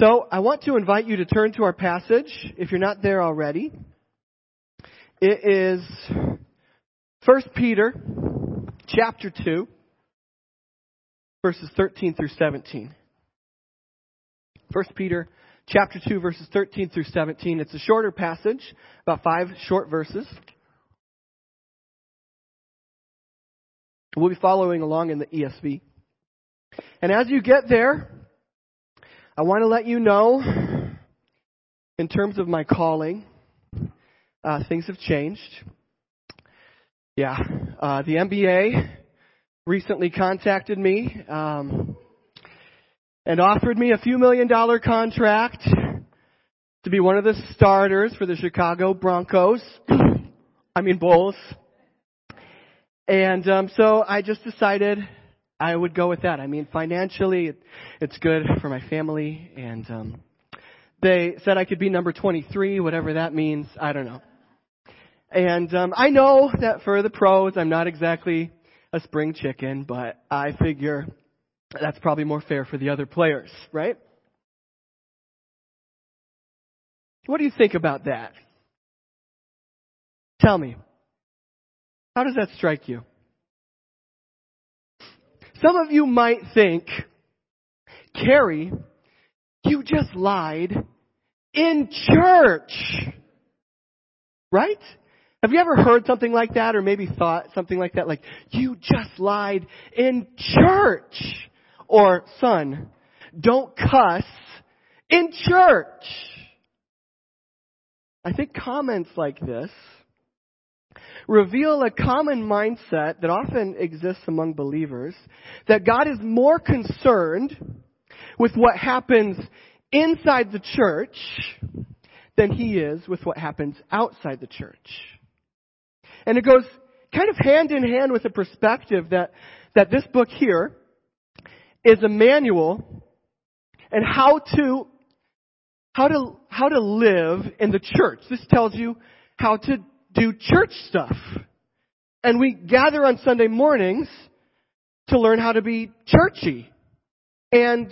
So I want to invite you to turn to our passage if you're not there already. It is 1 Peter chapter 2 verses 13 through 17. 1 Peter chapter 2 verses 13 through 17. It's a shorter passage, about 5 short verses. We'll be following along in the ESV. And as you get there, I want to let you know, in terms of my calling, uh, things have changed. Yeah, uh, the NBA recently contacted me um, and offered me a few million dollar contract to be one of the starters for the Chicago Broncos. I mean Bulls. And um, so I just decided I would go with that. I mean, financially, it, it's good for my family, and um, they said I could be number 23, whatever that means. I don't know. And um, I know that for the pros, I'm not exactly a spring chicken, but I figure that's probably more fair for the other players, right? What do you think about that? Tell me. How does that strike you? Some of you might think, Carrie, you just lied in church. Right? Have you ever heard something like that or maybe thought something like that? Like, you just lied in church. Or, son, don't cuss in church. I think comments like this reveal a common mindset that often exists among believers that God is more concerned with what happens inside the church than he is with what happens outside the church. And it goes kind of hand in hand with the perspective that, that this book here is a manual and how to, how to, how to live in the church. This tells you how to do church stuff. And we gather on Sunday mornings to learn how to be churchy. And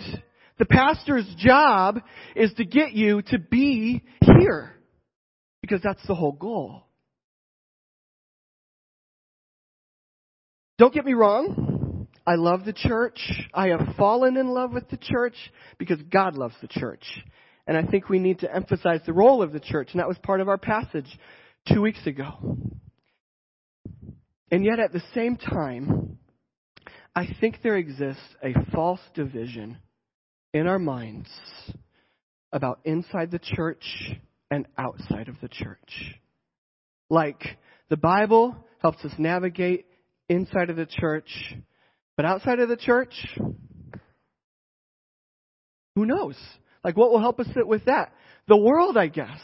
the pastor's job is to get you to be here. Because that's the whole goal. Don't get me wrong. I love the church. I have fallen in love with the church because God loves the church. And I think we need to emphasize the role of the church. And that was part of our passage two weeks ago. And yet at the same time, I think there exists a false division in our minds about inside the church and outside of the church. Like, the Bible helps us navigate inside of the church, but outside of the church, who knows? Like, what will help us with that? The world, I guess.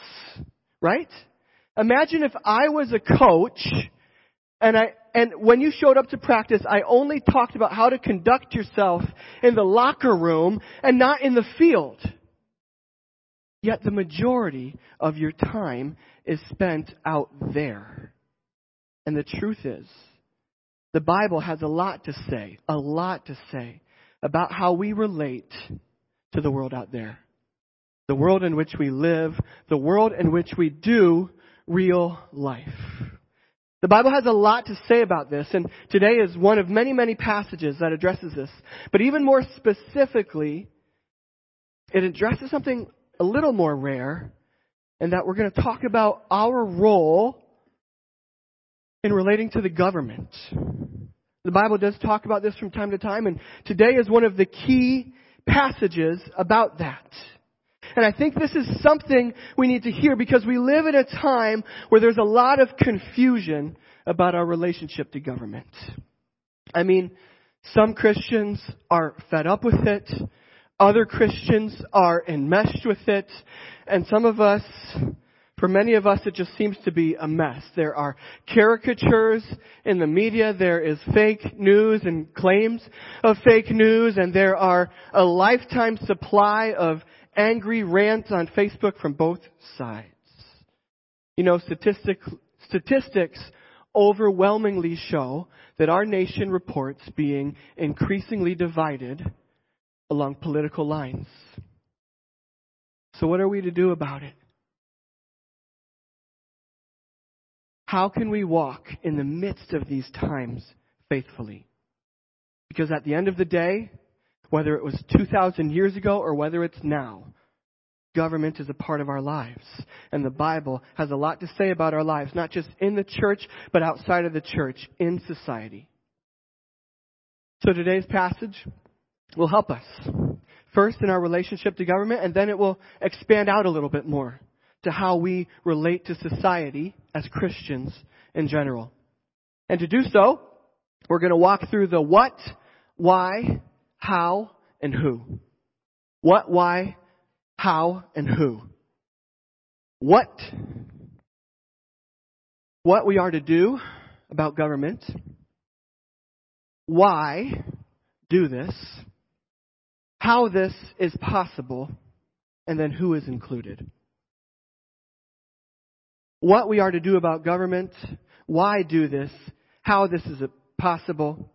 Right? Imagine if I was a coach and I, and when you showed up to practice, I only talked about how to conduct yourself in the locker room and not in the field. Yet the majority of your time is spent out there. And the truth is, the Bible has a lot to say, a lot to say about how we relate to the world out there. The world in which we live, the world in which we do real life. The Bible has a lot to say about this, and today is one of many, many passages that addresses this. But even more specifically, it addresses something a little more rare, and that we're going to talk about our role in relating to the government. The Bible does talk about this from time to time, and today is one of the key passages about that. And I think this is something we need to hear because we live in a time where there's a lot of confusion about our relationship to government. I mean, some Christians are fed up with it. Other Christians are enmeshed with it. And some of us, for many of us, it just seems to be a mess. There are caricatures in the media. There is fake news and claims of fake news. And there are a lifetime supply of angry rants on Facebook from both sides. You know, statistic, statistics overwhelmingly show that our nation reports being increasingly divided along political lines. So what are we to do about it? How can we walk in the midst of these times faithfully? Because at the end of the day, whether it was 2,000 years ago or whether it's now, government is a part of our lives. And the Bible has a lot to say about our lives, not just in the church, but outside of the church, in society. So today's passage will help us. First in our relationship to government, and then it will expand out a little bit more to how we relate to society as Christians in general. And to do so, we're going to walk through the what, why, how, and who. What, why, how, and who. What, what we are to do about government. Why do this. How this is possible. And then who is included what we are to do about government, why do this, how this is possible,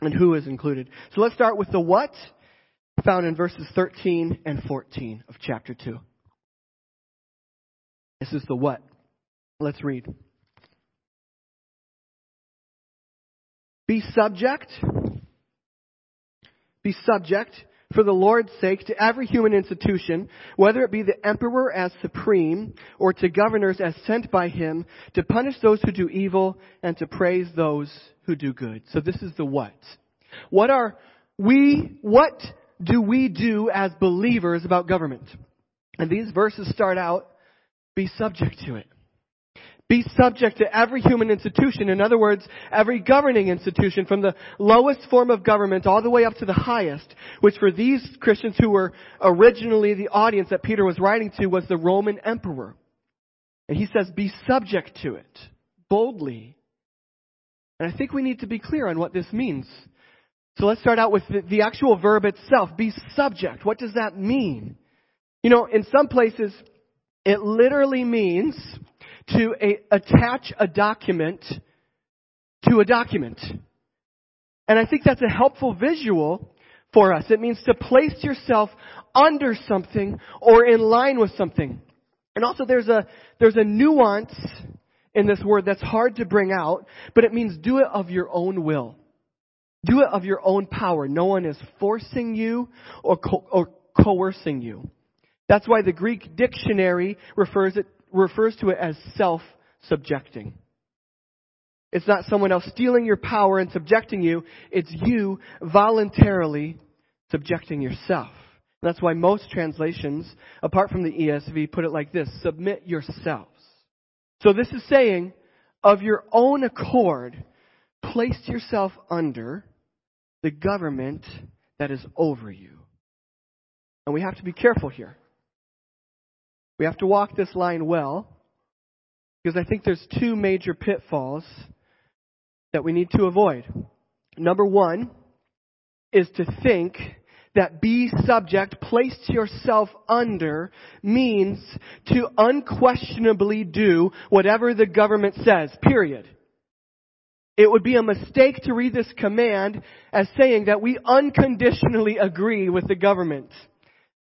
and who is included. So let's start with the what found in verses 13 and 14 of chapter 2. This is the what. Let's read. Be subject. Be subject for the Lord's sake to every human institution, whether it be the emperor as supreme or to governors as sent by him to punish those who do evil and to praise those who do good. So this is the what. What are we, what do we do as believers about government? And these verses start out, be subject to it be subject to every human institution. In other words, every governing institution from the lowest form of government all the way up to the highest, which for these Christians who were originally the audience that Peter was writing to was the Roman emperor. And he says, be subject to it boldly. And I think we need to be clear on what this means. So let's start out with the, the actual verb itself. Be subject. What does that mean? You know, in some places, it literally means to a, attach a document to a document. And I think that's a helpful visual for us. It means to place yourself under something or in line with something. And also there's a, there's a nuance in this word that's hard to bring out, but it means do it of your own will. Do it of your own power. No one is forcing you or, co- or coercing you. That's why the Greek dictionary refers it refers to it as self-subjecting. It's not someone else stealing your power and subjecting you. It's you voluntarily subjecting yourself. That's why most translations, apart from the ESV, put it like this, submit yourselves. So this is saying, of your own accord, place yourself under the government that is over you. And we have to be careful here. We have to walk this line well because I think there's two major pitfalls that we need to avoid. Number one is to think that be subject, place yourself under, means to unquestionably do whatever the government says, period. It would be a mistake to read this command as saying that we unconditionally agree with the government.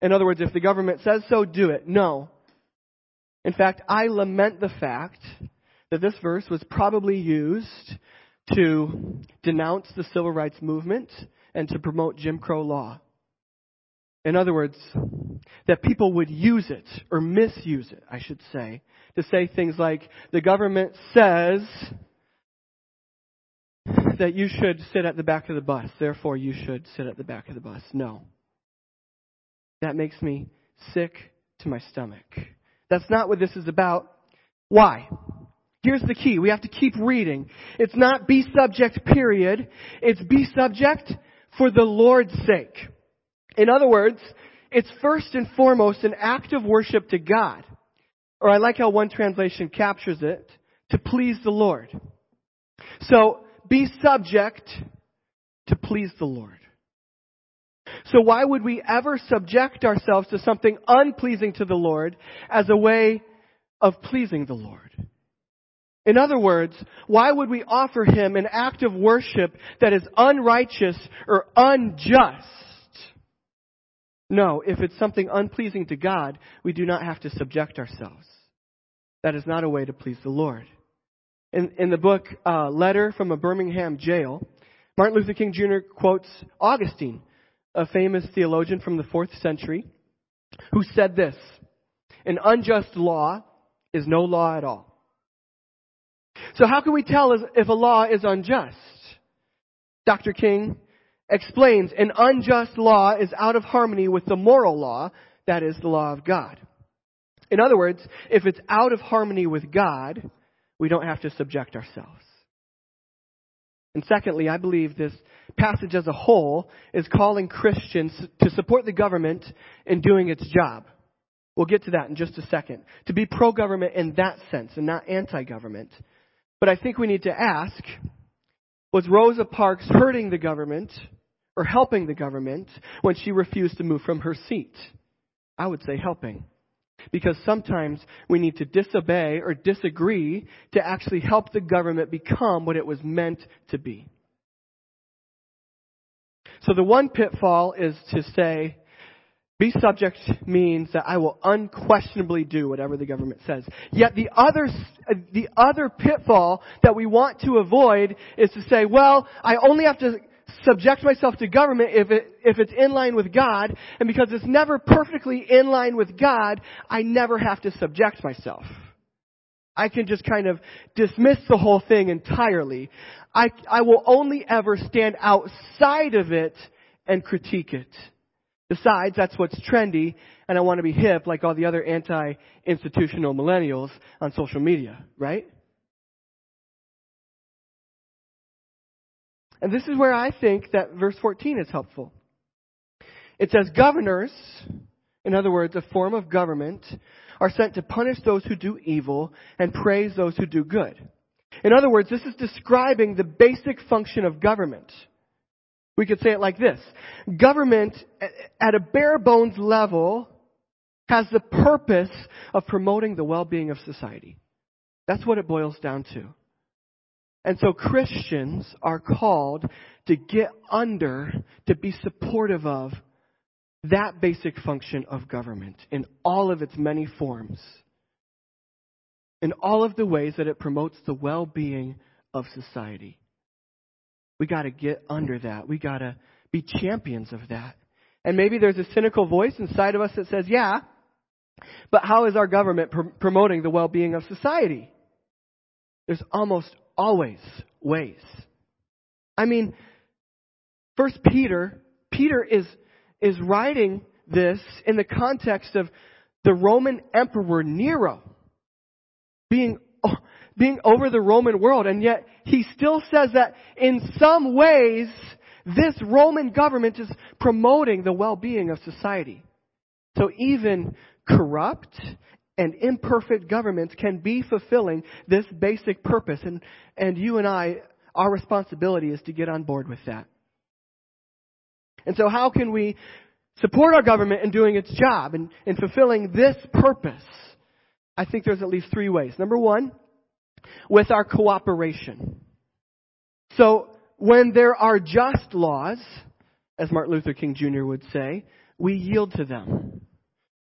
In other words, if the government says so, do it. No. In fact, I lament the fact that this verse was probably used to denounce the civil rights movement and to promote Jim Crow law. In other words, that people would use it, or misuse it, I should say, to say things like, the government says that you should sit at the back of the bus, therefore you should sit at the back of the bus. No. That makes me sick to my stomach. That's not what this is about. Why? Here's the key. We have to keep reading. It's not be subject, period. It's be subject for the Lord's sake. In other words, it's first and foremost an act of worship to God. Or I like how one translation captures it, to please the Lord. So, be subject to please the Lord. So why would we ever subject ourselves to something unpleasing to the Lord as a way of pleasing the Lord? In other words, why would we offer Him an act of worship that is unrighteous or unjust? No, if it's something unpleasing to God, we do not have to subject ourselves. That is not a way to please the Lord. In, in the book uh, Letter from a Birmingham Jail, Martin Luther King Jr. quotes Augustine, a famous theologian from the fourth century, who said this An unjust law is no law at all. So, how can we tell if a law is unjust? Dr. King explains an unjust law is out of harmony with the moral law, that is, the law of God. In other words, if it's out of harmony with God, we don't have to subject ourselves. And secondly, I believe this passage as a whole is calling Christians to support the government in doing its job. We'll get to that in just a second. To be pro government in that sense and not anti government. But I think we need to ask was Rosa Parks hurting the government or helping the government when she refused to move from her seat? I would say helping. Because sometimes we need to disobey or disagree to actually help the government become what it was meant to be. So the one pitfall is to say, be subject means that I will unquestionably do whatever the government says. Yet the other, uh, the other pitfall that we want to avoid is to say, well, I only have to subject myself to government if it, if it's in line with God, and because it's never perfectly in line with God, I never have to subject myself. I can just kind of dismiss the whole thing entirely. I, I will only ever stand outside of it and critique it. Besides, that's what's trendy, and I want to be hip like all the other anti-institutional millennials on social media, right? And this is where I think that verse 14 is helpful. It says, governors, in other words, a form of government, are sent to punish those who do evil and praise those who do good. In other words, this is describing the basic function of government. We could say it like this. Government, at a bare bones level, has the purpose of promoting the well-being of society. That's what it boils down to. And so Christians are called to get under, to be supportive of that basic function of government in all of its many forms, in all of the ways that it promotes the well being of society. We got to get under that. We got to be champions of that. And maybe there's a cynical voice inside of us that says, yeah, but how is our government pr- promoting the well being of society? There's almost always ways. I mean, First Peter, Peter is, is writing this in the context of the Roman Emperor Nero being, Oh, being over the Roman world, and yet he still says that in some ways, this Roman government is promoting the well-being of society. So even corrupt and imperfect governments can be fulfilling this basic purpose. And, and you and I, our responsibility is to get on board with that. And so how can we support our government in doing its job and in fulfilling this purpose? I think there's at least three ways. Number one, with our cooperation. So when there are just laws, as Martin Luther King Jr. would say, we yield to them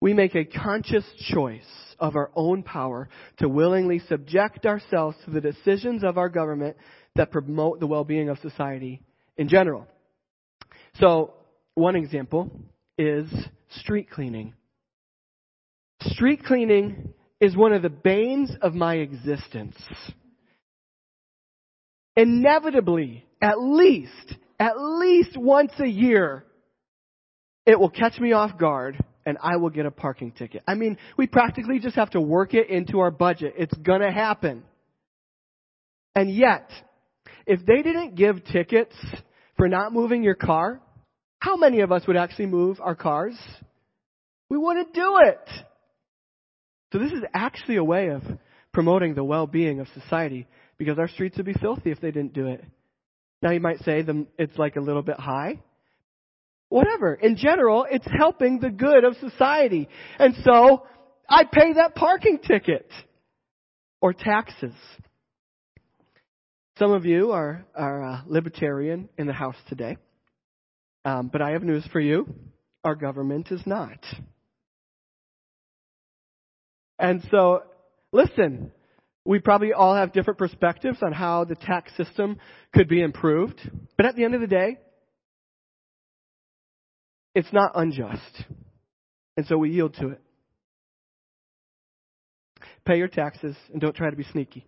we make a conscious choice of our own power to willingly subject ourselves to the decisions of our government that promote the well-being of society in general. So, one example is street cleaning. Street cleaning is one of the banes of my existence. Inevitably, at least, at least once a year, it will catch me off guard and I will get a parking ticket. I mean, we practically just have to work it into our budget. It's gonna happen. And yet, if they didn't give tickets for not moving your car, how many of us would actually move our cars? We wouldn't do it. So this is actually a way of promoting the well-being of society because our streets would be filthy if they didn't do it. Now you might say it's like a little bit high whatever. In general, it's helping the good of society. And so, I pay that parking ticket. Or taxes. Some of you are, are uh, libertarian in the house today. Um, but I have news for you. our government is not. And so, listen, we probably all have different perspectives on how the tax system could be improved. But at the end of the day, it's not unjust. And so we yield to it. Pay your taxes and don't try to be sneaky.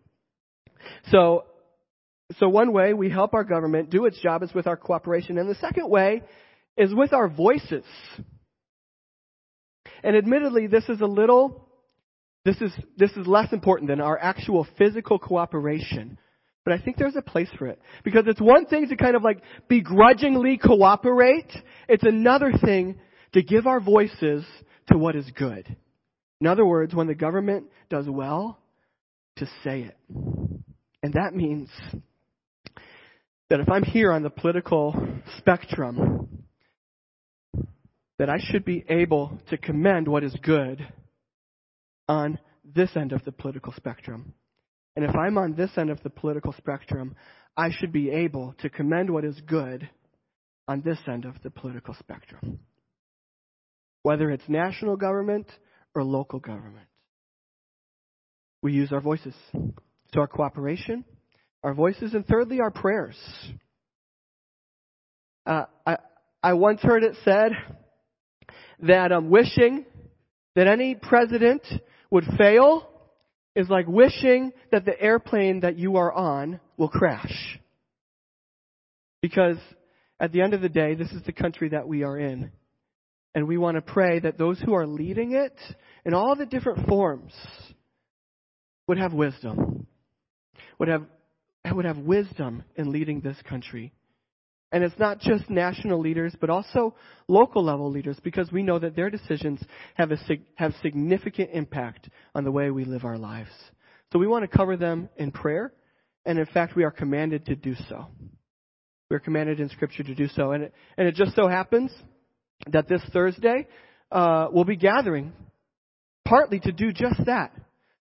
So, so one way we help our government do its job is with our cooperation. And the second way is with our voices. And admittedly, this is a little, this is, this is less important than our actual physical cooperation. But I think there's a place for it. Because it's one thing to kind of like begrudgingly cooperate. It's another thing to give our voices to what is good. In other words, when the government does well, to say it. And that means that if I'm here on the political spectrum, that I should be able to commend what is good on this end of the political spectrum. And if I'm on this end of the political spectrum, I should be able to commend what is good on this end of the political spectrum. Whether it's national government or local government. We use our voices. So our cooperation, our voices, and thirdly, our prayers. Uh, I, I once heard it said that I'm um, wishing that any president would fail is like wishing that the airplane that you are on will crash. Because at the end of the day, this is the country that we are in. And we want to pray that those who are leading it in all the different forms would have wisdom, would have, would have wisdom in leading this country. And it's not just national leaders, but also local level leaders, because we know that their decisions have, a, have significant impact on the way we live our lives. So we want to cover them in prayer, and in fact, we are commanded to do so. We are commanded in Scripture to do so. And it, and it just so happens that this Thursday, uh, we'll be gathering partly to do just that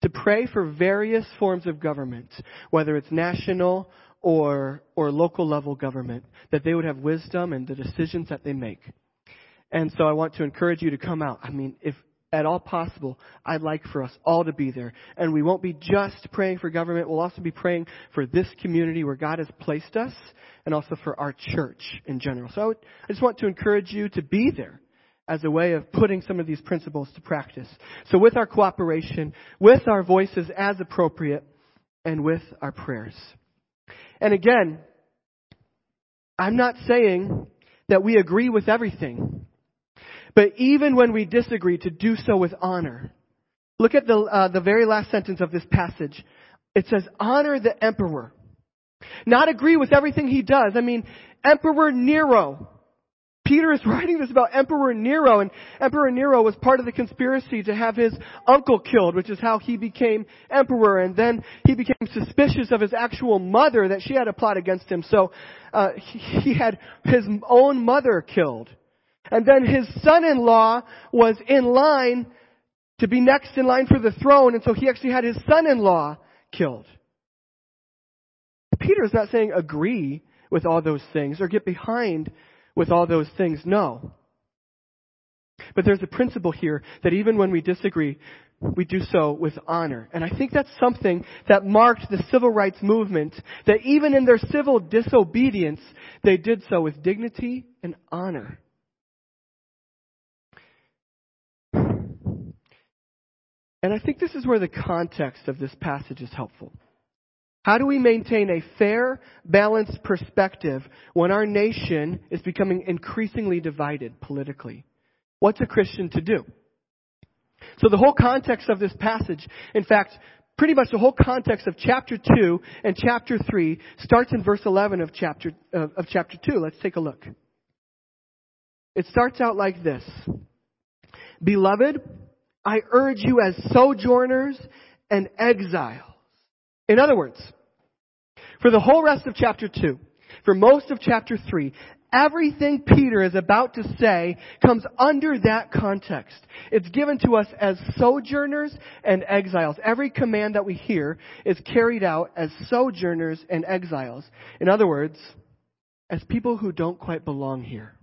to pray for various forms of government, whether it's national or, or local level government, that they would have wisdom in the decisions that they make. And so I want to encourage you to come out. I mean, if at all possible, I'd like for us all to be there. And we won't be just praying for government, we'll also be praying for this community where God has placed us and also for our church in general. So I, would, I just want to encourage you to be there as a way of putting some of these principles to practice. So with our cooperation, with our voices as appropriate, and with our prayers. And again, I'm not saying that we agree with everything, but even when we disagree, to do so with honor. Look at the, uh, the very last sentence of this passage. It says, honor the emperor. Not agree with everything he does. I mean, Emperor Nero Peter is writing this about Emperor Nero, and Emperor Nero was part of the conspiracy to have his uncle killed, which is how he became emperor, and then he became suspicious of his actual mother that she had a plot against him, so uh, he had his own mother killed. And then his son-in-law was in line to be next in line for the throne, and so he actually had his son-in-law killed. Peter is not saying agree with all those things or get behind with all those things? No. But there's a principle here that even when we disagree, we do so with honor. And I think that's something that marked the civil rights movement, that even in their civil disobedience, they did so with dignity and honor. And I think this is where the context of this passage is helpful. How do we maintain a fair, balanced perspective when our nation is becoming increasingly divided politically? What's a Christian to do? So the whole context of this passage, in fact, pretty much the whole context of chapter 2 and chapter 3 starts in verse 11 of chapter, uh, of chapter 2. Let's take a look. It starts out like this. Beloved, I urge you as sojourners and exiles in other words, for the whole rest of chapter 2, for most of chapter 3, everything Peter is about to say comes under that context. It's given to us as sojourners and exiles. Every command that we hear is carried out as sojourners and exiles. In other words, as people who don't quite belong here.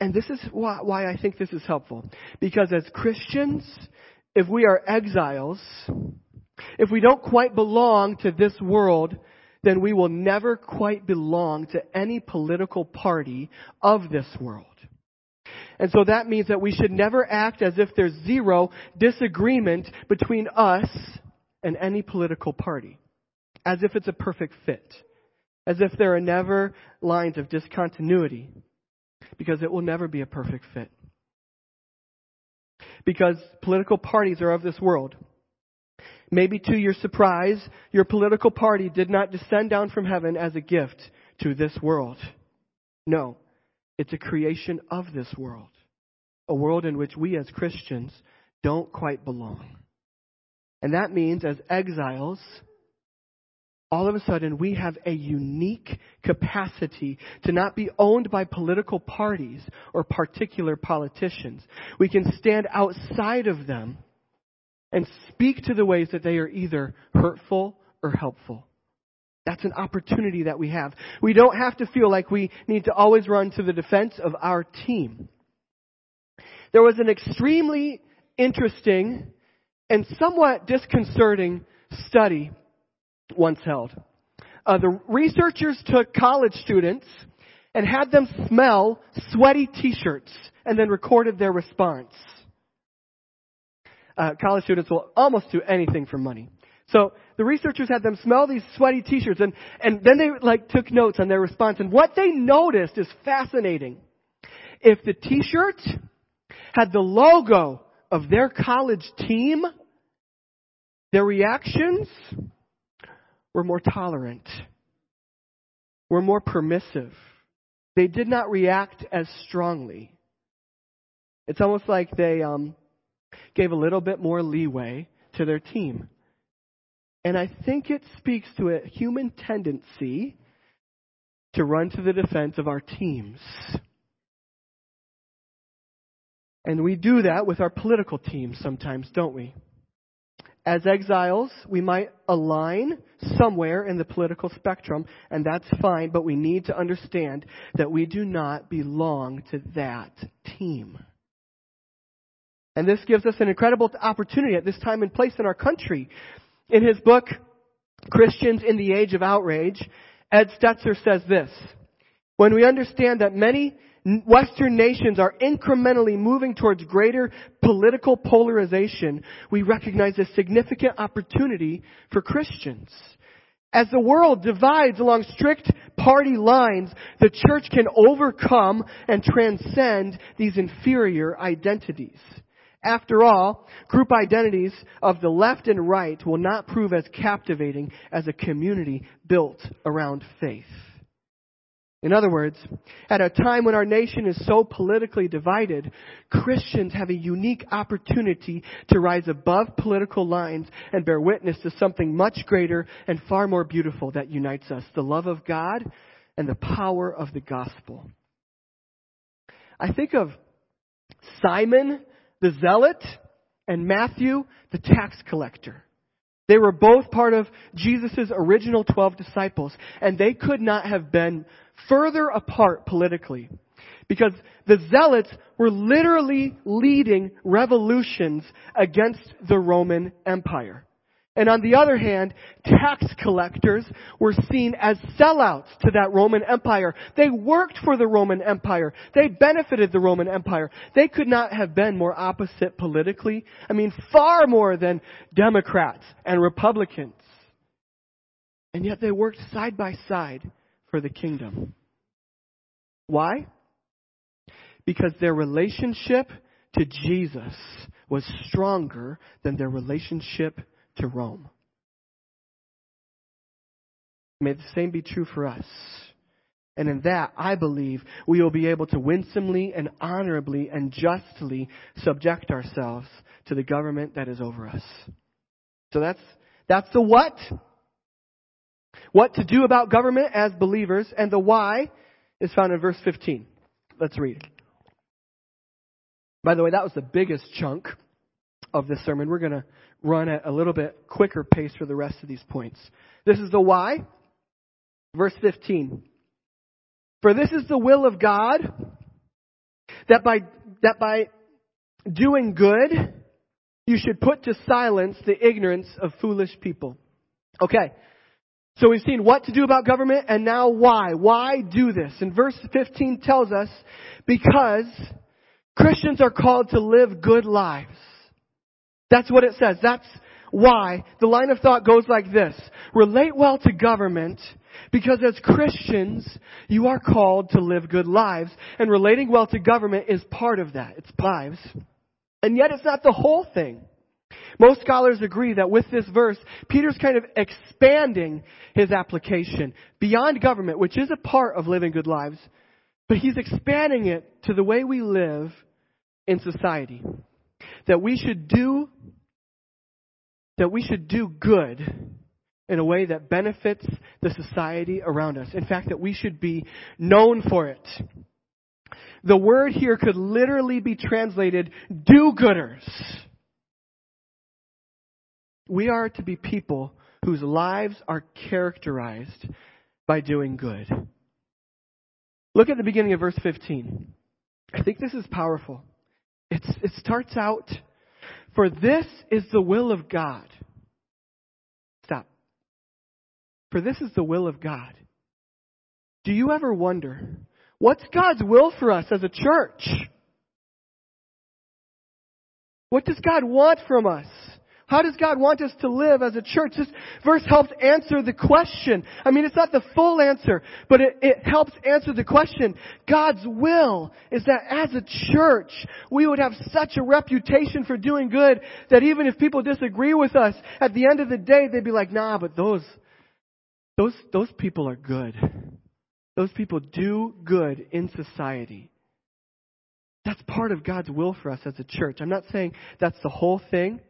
And this is why, why I think this is helpful. Because as Christians, if we are exiles, if we don't quite belong to this world, then we will never quite belong to any political party of this world. And so that means that we should never act as if there's zero disagreement between us and any political party. As if it's a perfect fit. As if there are never lines of discontinuity. Because it will never be a perfect fit. Because political parties are of this world. Maybe to your surprise, your political party did not descend down from heaven as a gift to this world. No. It's a creation of this world. A world in which we as Christians don't quite belong. And that means as exiles, all of a sudden we have a unique capacity to not be owned by political parties or particular politicians. We can stand outside of them and speak to the ways that they are either hurtful or helpful. That's an opportunity that we have. We don't have to feel like we need to always run to the defense of our team. There was an extremely interesting and somewhat disconcerting study once held. Uh, the researchers took college students and had them smell sweaty t-shirts and then recorded their response. Uh, college students will almost do anything for money. So the researchers had them smell these sweaty t-shirts and, and then they like took notes on their response. And what they noticed is fascinating. If the t-shirt had the logo of their college team, their reactions were more tolerant, were more permissive. They did not react as strongly. It's almost like they um, gave a little bit more leeway to their team. And I think it speaks to a human tendency to run to the defense of our teams. And we do that with our political teams sometimes, don't we? As exiles, we might align somewhere in the political spectrum, and that's fine, but we need to understand that we do not belong to that team. And this gives us an incredible opportunity at this time and place in our country in his book, Christians in the Age of Outrage, Ed Stetzer says this. When we understand that many Western nations are incrementally moving towards greater political polarization, we recognize a significant opportunity for Christians. As the world divides along strict party lines, the church can overcome and transcend these inferior identities. After all, group identities of the left and right will not prove as captivating as a community built around faith. In other words, at a time when our nation is so politically divided, Christians have a unique opportunity to rise above political lines and bear witness to something much greater and far more beautiful that unites us the love of God and the power of the gospel. I think of Simon the zealot and Matthew, the tax collector. They were both part of Jesus' original 12 disciples, and they could not have been further apart politically. Because the zealots were literally leading revolutions against the Roman Empire. And on the other hand, tax collectors were seen as sellouts to that Roman Empire. They worked for the Roman Empire. They benefited the Roman Empire. They could not have been more opposite politically. I mean, far more than Democrats and Republicans. And yet they worked side by side for the kingdom. Why? Because their relationship to Jesus was stronger than their relationship to Rome. May the same be true for us. And in that, I believe we will be able to winsomely and honorably and justly subject ourselves to the government that is over us. So that's, that's the what. What to do about government as believers, and the why is found in verse 15. Let's read. By the way, that was the biggest chunk of this sermon. We're going to run at a little bit quicker pace for the rest of these points. This is the why. Verse 15. For this is the will of God, That by, that by doing good, you should put to silence the ignorance of foolish people. Okay. So we've seen what to do about government and now why. Why do this? And verse 15 tells us because Christians are called to live good lives. That's what it says. That's why. The line of thought goes like this. Relate well to government because as Christians, you are called to live good lives and relating well to government is part of that. It's lives. And yet it's not the whole thing. Most scholars agree that with this verse, Peter's kind of expanding his application beyond government, which is a part of living good lives, but he's expanding it to the way we live in society. That we should do that we should do good in a way that benefits the society around us. In fact, that we should be known for it. The word here could literally be translated do-gooders. We are to be people whose lives are characterized by doing good. Look at the beginning of verse 15. I think this is powerful. It's, it starts out, for this is the will of God. Stop. For this is the will of God. Do you ever wonder, what's God's will for us as a church? What does God want from us? How does God want us to live as a church? This verse helps answer the question. I mean, it's not the full answer, but it, it, helps answer the question. God's will is that as a church, we would have such a reputation for doing good that even if people disagree with us, at the end of the day, they'd be like, nah, but those, those, those people are good. Those people do good in society. That's part of God's will for us as a church. I'm not saying that's the whole thing.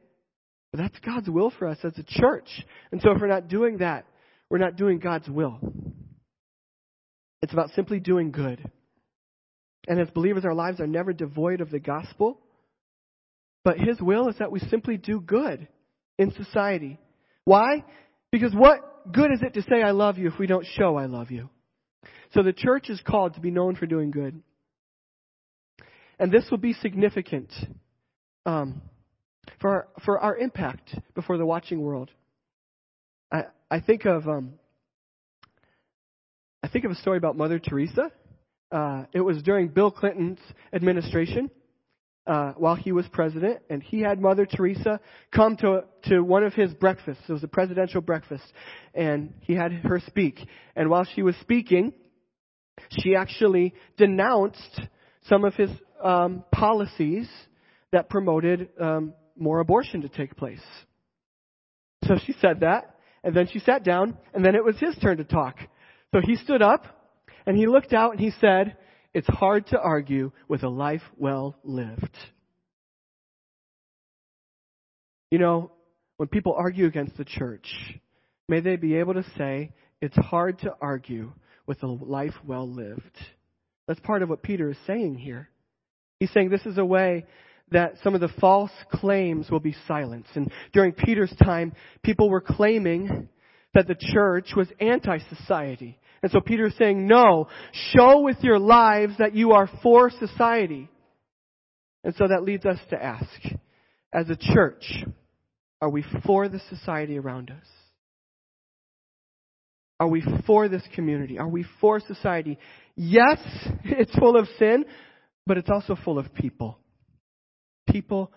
But that's God's will for us as a church. And so if we're not doing that, we're not doing God's will. It's about simply doing good. And as believers, our lives are never devoid of the gospel. But His will is that we simply do good in society. Why? Because what good is it to say I love you if we don't show I love you? So the church is called to be known for doing good. And this will be significant. Um, for our, for our impact before the watching world. I, I think of um, I think of a story about Mother Teresa. Uh, it was during Bill Clinton's administration uh, while he was president, and he had Mother Teresa come to to one of his breakfasts. It was a presidential breakfast, and he had her speak. And while she was speaking, she actually denounced some of his um, policies that promoted um, more abortion to take place. So she said that, and then she sat down, and then it was his turn to talk. So he stood up, and he looked out, and he said, It's hard to argue with a life well lived. You know, when people argue against the church, may they be able to say, It's hard to argue with a life well lived. That's part of what Peter is saying here. He's saying this is a way that some of the false claims will be silenced. And during Peter's time, people were claiming that the church was anti-society. And so Peter is saying, no, show with your lives that you are for society. And so that leads us to ask, as a church, are we for the society around us? Are we for this community? Are we for society? Yes, it's full of sin, but it's also full of people people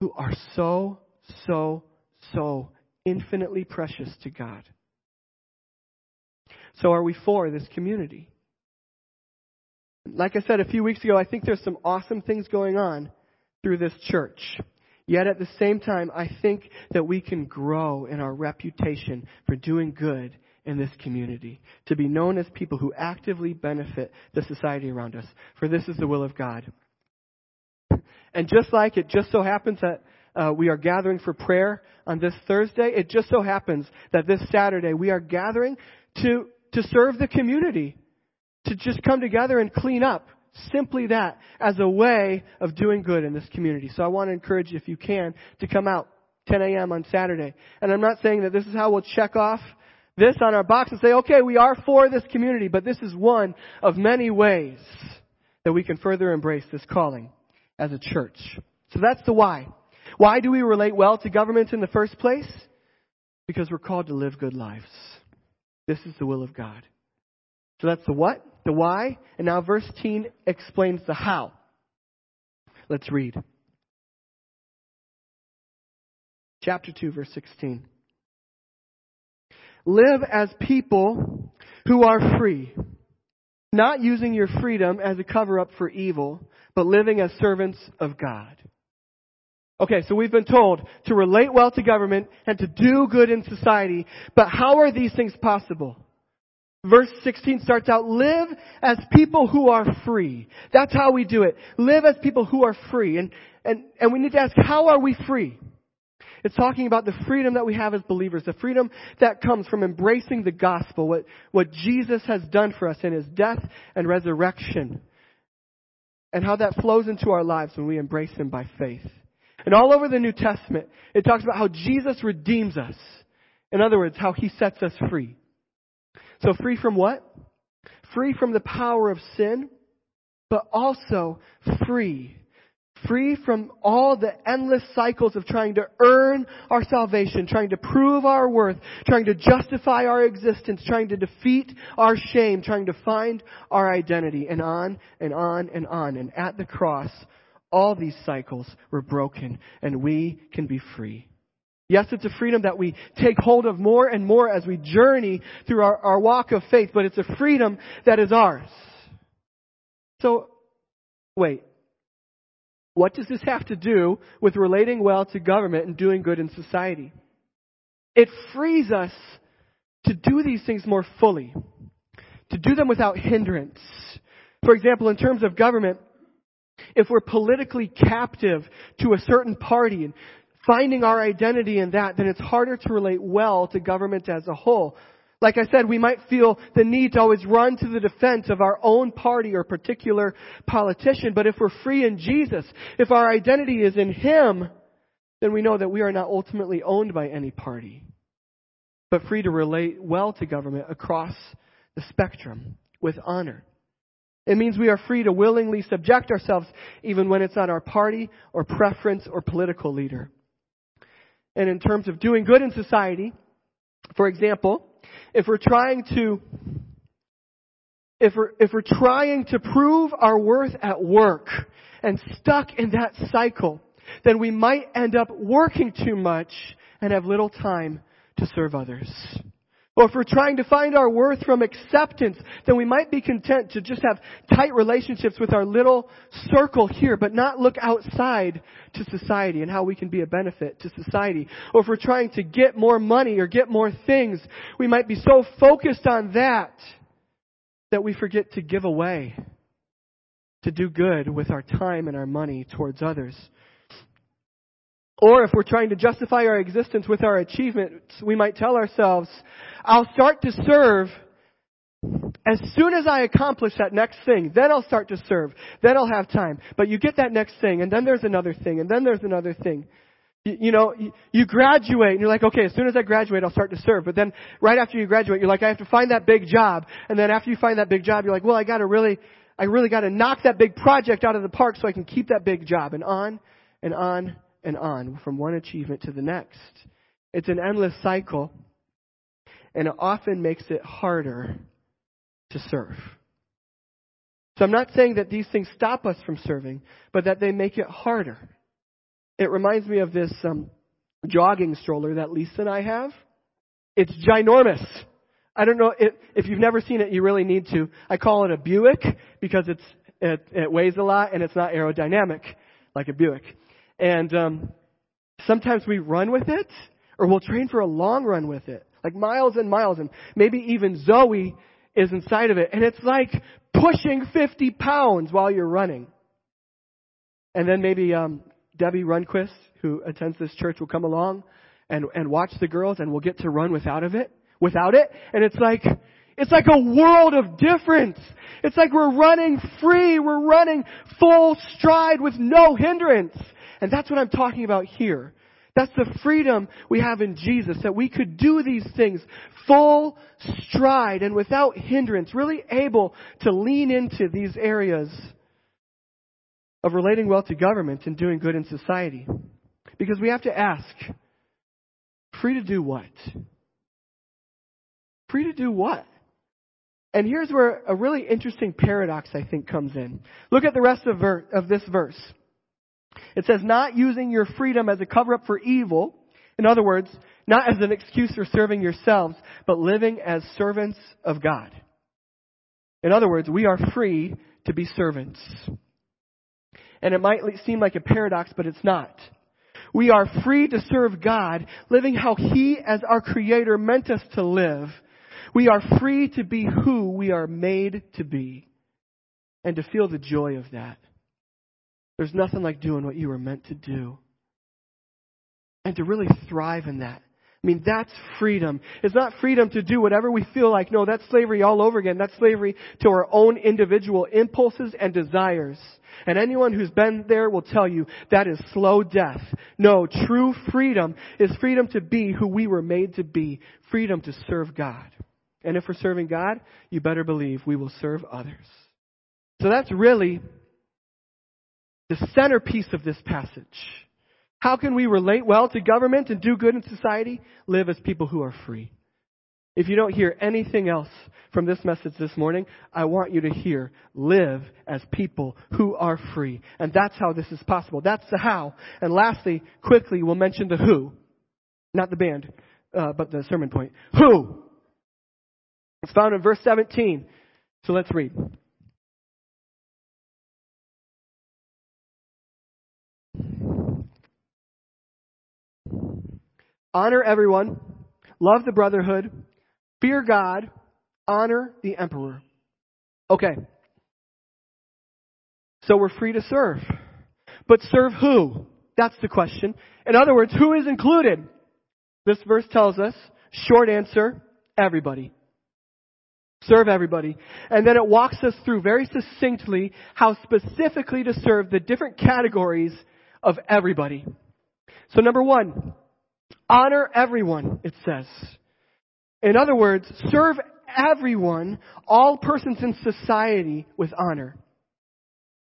who are so, so, so infinitely precious to God. So are we for this community? Like I said a few weeks ago, I think there's some awesome things going on through this church. Yet at the same time, I think that we can grow in our reputation for doing good in this community, to be known as people who actively benefit the society around us. For this is the will of God. And just like it just so happens that uh, we are gathering for prayer on this Thursday, it just so happens that this Saturday we are gathering to, to serve the community, to just come together and clean up. Simply that as a way of doing good in this community. So I want to encourage you, if you can, to come out 10 a.m. on Saturday. And I'm not saying that this is how we'll check off this on our box and say, okay, we are for this community, but this is one of many ways that we can further embrace this calling as a church. So that's the why. Why do we relate well to government in the first place? Because we're called to live good lives. This is the will of God. So that's the what, the why, and now verse 10 explains the how. Let's read. Chapter 2, verse 16. Live as people who are free, not using your freedom as a cover up for evil, but living as servants of God. Okay, so we've been told to relate well to government and to do good in society, but how are these things possible? Verse 16 starts out, live as people who are free. That's how we do it. Live as people who are free. And, and, and we need to ask, how are we free? It's talking about the freedom that we have as believers, the freedom that comes from embracing the gospel, what, what Jesus has done for us in his death and resurrection, and how that flows into our lives when we embrace him by faith. And all over the New Testament, it talks about how Jesus redeems us. In other words, how he sets us free. So free from what? Free from the power of sin, but also free. Free from all the endless cycles of trying to earn our salvation, trying to prove our worth, trying to justify our existence, trying to defeat our shame, trying to find our identity, and on and on and on. And at the cross, all these cycles were broken, and we can be free. Yes, it's a freedom that we take hold of more and more as we journey through our, our walk of faith, but it's a freedom that is ours. So, wait. What does this have to do with relating well to government and doing good in society? It frees us to do these things more fully, to do them without hindrance. For example, in terms of government, if we're politically captive to a certain party and finding our identity in that, then it's harder to relate well to government as a whole. Like I said, we might feel the need to always run to the defense of our own party or particular politician, but if we're free in Jesus, if our identity is in Him, then we know that we are not ultimately owned by any party, but free to relate well to government across the spectrum with honor. It means we are free to willingly subject ourselves even when it's not our party or preference or political leader and in terms of doing good in society. For example, if we're trying to if we're, if we're trying to prove our worth at work and stuck in that cycle, then we might end up working too much and have little time to serve others. Or if we're trying to find our worth from acceptance, then we might be content to just have tight relationships with our little circle here, but not look outside to society and how we can be a benefit to society. Or if we're trying to get more money or get more things, we might be so focused on that that we forget to give away, to do good with our time and our money towards others. Or if we're trying to justify our existence with our achievements, we might tell ourselves, I'll start to serve as soon as I accomplish that next thing, then I'll start to serve. Then I'll have time. But you get that next thing, and then there's another thing, and then there's another thing. You, you know, you, graduate, and you're like, okay, as soon as I graduate, I'll start to serve. But then, right after you graduate, you're like, I have to find that big job. And then after you find that big job, you're like, well, I gotta really, I really gotta knock that big project out of the park so I can keep that big job. And on, and on, and on, from one achievement to the next. It's an endless cycle and it often makes it harder to serve. So I'm not saying that these things stop us from serving, but that they make it harder. It reminds me of this um, jogging stroller that Lisa and I have. It's ginormous. I don't know if, if you've never seen it, you really need to. I call it a Buick because it's it, it weighs a lot and it's not aerodynamic like a Buick. And um, sometimes we run with it, or we'll train for a long run with it like miles and miles, and maybe even Zoe is inside of it, and it's like pushing 50 pounds while you're running. And then maybe um, Debbie Runquist, who attends this church, will come along and and watch the girls, and we'll get to run without of it, without it, and it's like it's like a world of difference. It's like we're running free, we're running full stride with no hindrance. And that's what I'm talking about here. That's the freedom we have in Jesus, that we could do these things full stride and without hindrance, really able to lean into these areas of relating well to government and doing good in society. Because we have to ask, free to do what? Free to do what? And here's where a really interesting paradox, I think, comes in. Look at the rest of, ver- of this verse. It says, not using your freedom as a cover up for evil. In other words, not as an excuse for serving yourselves, but living as servants of God. In other words, we are free to be servants. And it might seem like a paradox, but it's not. We are free to serve God, living how He, as our Creator, meant us to live. We are free to be who we are made to be and to feel the joy of that. There's nothing like doing what you were meant to do and to really thrive in that. I mean, that's freedom. It's not freedom to do whatever we feel like. No, that's slavery all over again. That's slavery to our own individual impulses and desires. And anyone who's been there will tell you that is slow death. No, true freedom is freedom to be who we were made to be. Freedom to serve God. And if we're serving God, you better believe we will serve others. So that's really the centerpiece of this passage. How can we relate well to government and do good in society? Live as people who are free. If you don't hear anything else from this message this morning, I want you to hear live as people who are free. And that's how this is possible. That's the how. And lastly, quickly, we'll mention the who. Not the band, uh, but the sermon point. Who? It's found in verse 17. So let's read. Honor everyone. Love the brotherhood. Fear God. Honor the emperor. Okay. So we're free to serve. But serve who? That's the question. In other words, who is included? This verse tells us, short answer, everybody. Serve everybody. And then it walks us through very succinctly how specifically to serve the different categories of everybody. So number one, Honor everyone, it says. In other words, serve everyone, all persons in society with honor.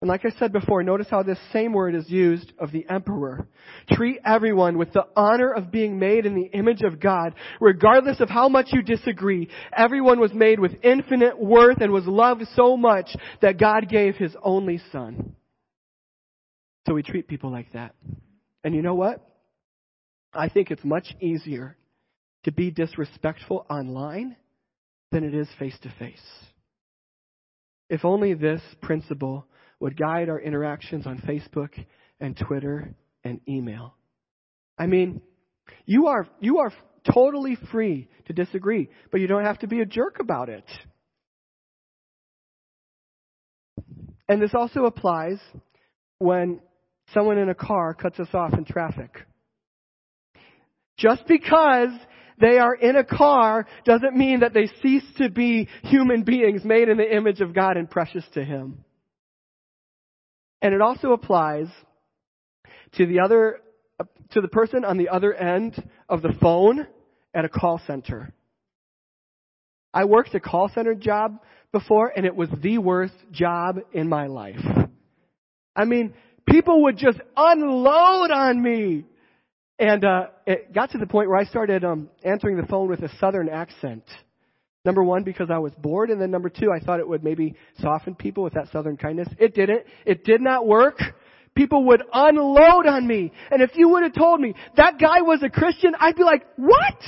And like I said before, notice how this same word is used of the emperor. Treat everyone with the honor of being made in the image of God, regardless of how much you disagree. Everyone was made with infinite worth and was loved so much that God gave his only son. So we treat people like that. And you know what? I think it's much easier to be disrespectful online than it is face to face. If only this principle would guide our interactions on Facebook and Twitter and email. I mean, you are, you are totally free to disagree, but you don't have to be a jerk about it. And this also applies when someone in a car cuts us off in traffic. Just because they are in a car doesn't mean that they cease to be human beings made in the image of God and precious to Him. And it also applies to the other, to the person on the other end of the phone at a call center. I worked a call center job before and it was the worst job in my life. I mean, people would just unload on me. And uh, it got to the point where I started um, answering the phone with a southern accent. Number one, because I was bored, and then number two, I thought it would maybe soften people with that southern kindness. It didn't. It did not work. People would unload on me. And if you would have told me that guy was a Christian, I'd be like, what?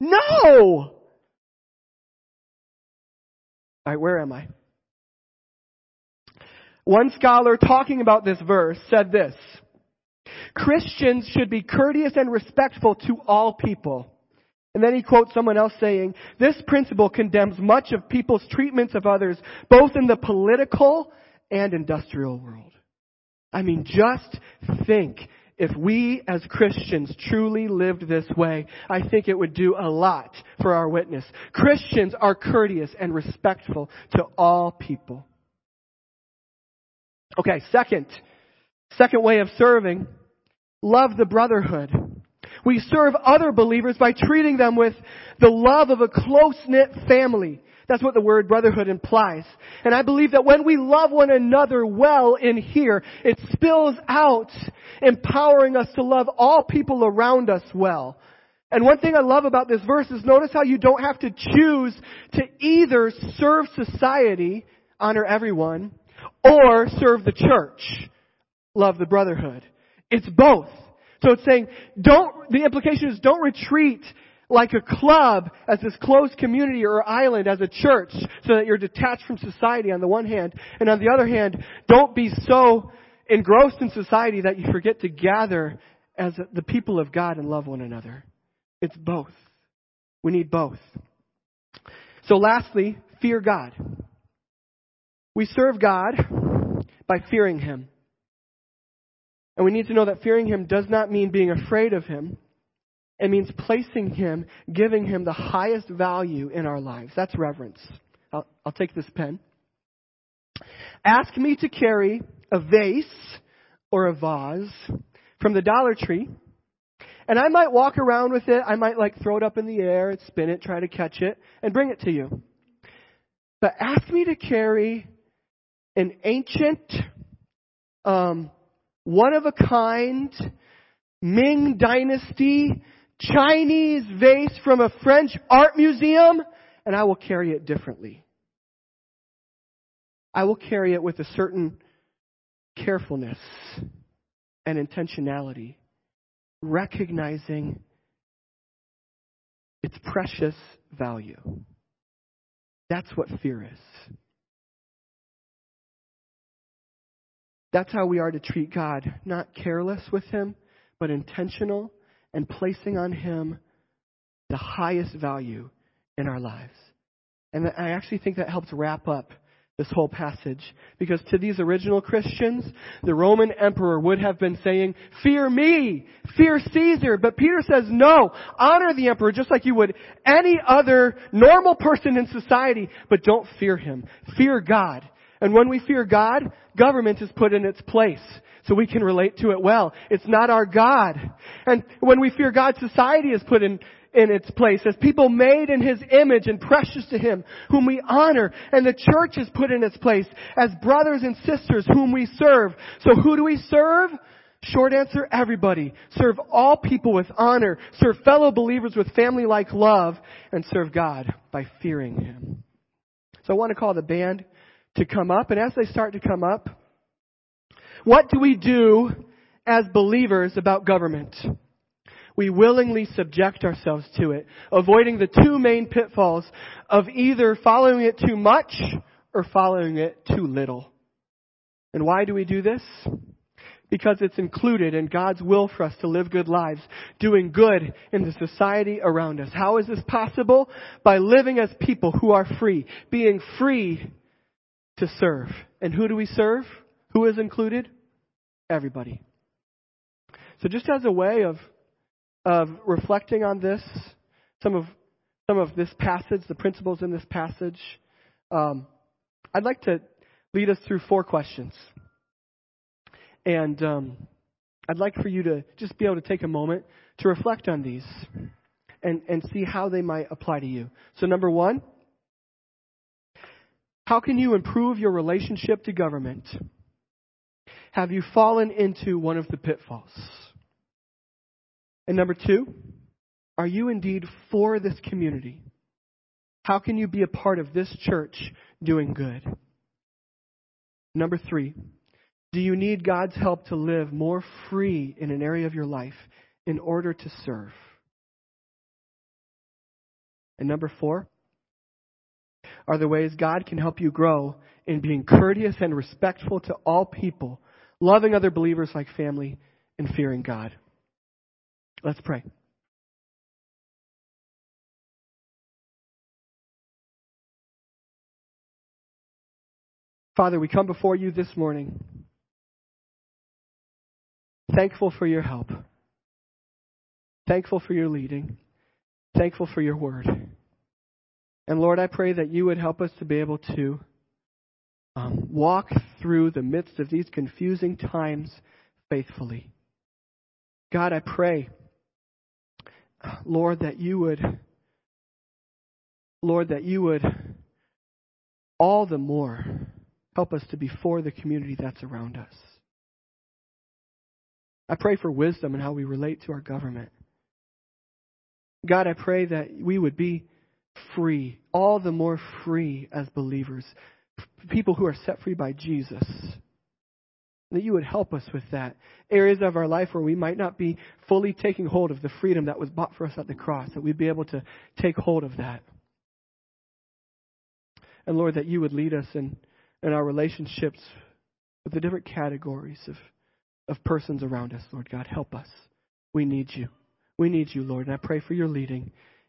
No! Alright, where am I? One scholar talking about this verse said this. Christians should be courteous and respectful to all people. And then he quotes someone else saying, this principle condemns much of people's treatments of others, both in the political and industrial world. I mean, just think if we as Christians truly lived this way, I think it would do a lot for our witness. Christians are courteous and respectful to all people. Okay, second, second way of serving love the brotherhood. We serve other believers by treating them with the love of a close-knit family. That's what the word brotherhood implies. And I believe that when we love one another well in here, it spills out, empowering us to love all people around us well. And one thing I love about this verse is notice how you don't have to choose to either serve society, honor everyone, or serve the church, love the brotherhood. It's both. So it's saying, don't, the implication is don't retreat like a club as this closed community or island as a church so that you're detached from society on the one hand. And on the other hand, don't be so engrossed in society that you forget to gather as the people of God and love one another. It's both. We need both. So lastly, fear God. We serve God by fearing Him. And we need to know that fearing Him does not mean being afraid of Him. It means placing Him, giving Him the highest value in our lives. That's reverence. I'll, I'll take this pen. Ask me to carry a vase or a vase from the Dollar Tree, and I might walk around with it. I might like throw it up in the air and spin it, try to catch it, and bring it to you. But ask me to carry an ancient, um, one of a kind, Ming Dynasty Chinese vase from a French art museum, and I will carry it differently. I will carry it with a certain carefulness and intentionality, recognizing its precious value. That's what fear is. That's how we are to treat God, not careless with Him, but intentional and placing on Him the highest value in our lives. And I actually think that helps wrap up this whole passage. Because to these original Christians, the Roman emperor would have been saying, fear me, fear Caesar. But Peter says, no, honor the emperor just like you would any other normal person in society, but don't fear him. Fear God. And when we fear God, government is put in its place so we can relate to it well. It's not our God. And when we fear God, society is put in, in its place as people made in His image and precious to Him, whom we honor. And the church is put in its place as brothers and sisters whom we serve. So who do we serve? Short answer, everybody. Serve all people with honor. Serve fellow believers with family-like love. And serve God by fearing Him. So I want to call the band to come up. And as they start to come up, what do we do as believers about government? We willingly subject ourselves to it, avoiding the two main pitfalls of either following it too much or following it too little. And why do we do this? Because it's included in God's will for us to live good lives, doing good in the society around us. How is this possible? By living as people who are free, being free to serve. And who do we serve? Who is included? Everybody. So just as a way of of reflecting on this, some of some of this passage, the principles in this passage, um, I'd like to lead us through four questions, and um, I'd like for you to just be able to take a moment to reflect on these and and see how they might apply to you. So number one. How can you improve your relationship to government? Have you fallen into one of the pitfalls? And number two, are you indeed for this community? How can you be a part of this church doing good? Number three, do you need God's help to live more free in an area of your life in order to serve? And number four, are the ways God can help you grow in being courteous and respectful to all people, loving other believers like family, and fearing God. Let's pray. Father, we come before you this morning, thankful for your help, thankful for your leading, thankful for your word. And Lord, I pray that you would help us to be able to um, walk through the midst of these confusing times faithfully. God, I pray, Lord, that you would, Lord, that you would all the more help us to be for the community that's around us. I pray for wisdom in how we relate to our government. God, I pray that we would be free, all the more free as believers, people who are set free by Jesus. That you would help us with that. Areas of our life where we might not be fully taking hold of the freedom that was bought for us at the cross, that we'd be able to take hold of that. And Lord, that you would lead us in, in our relationships with the different categories of, of persons around us, Lord God. Help us. We need you. We need you, Lord. And I pray for your leading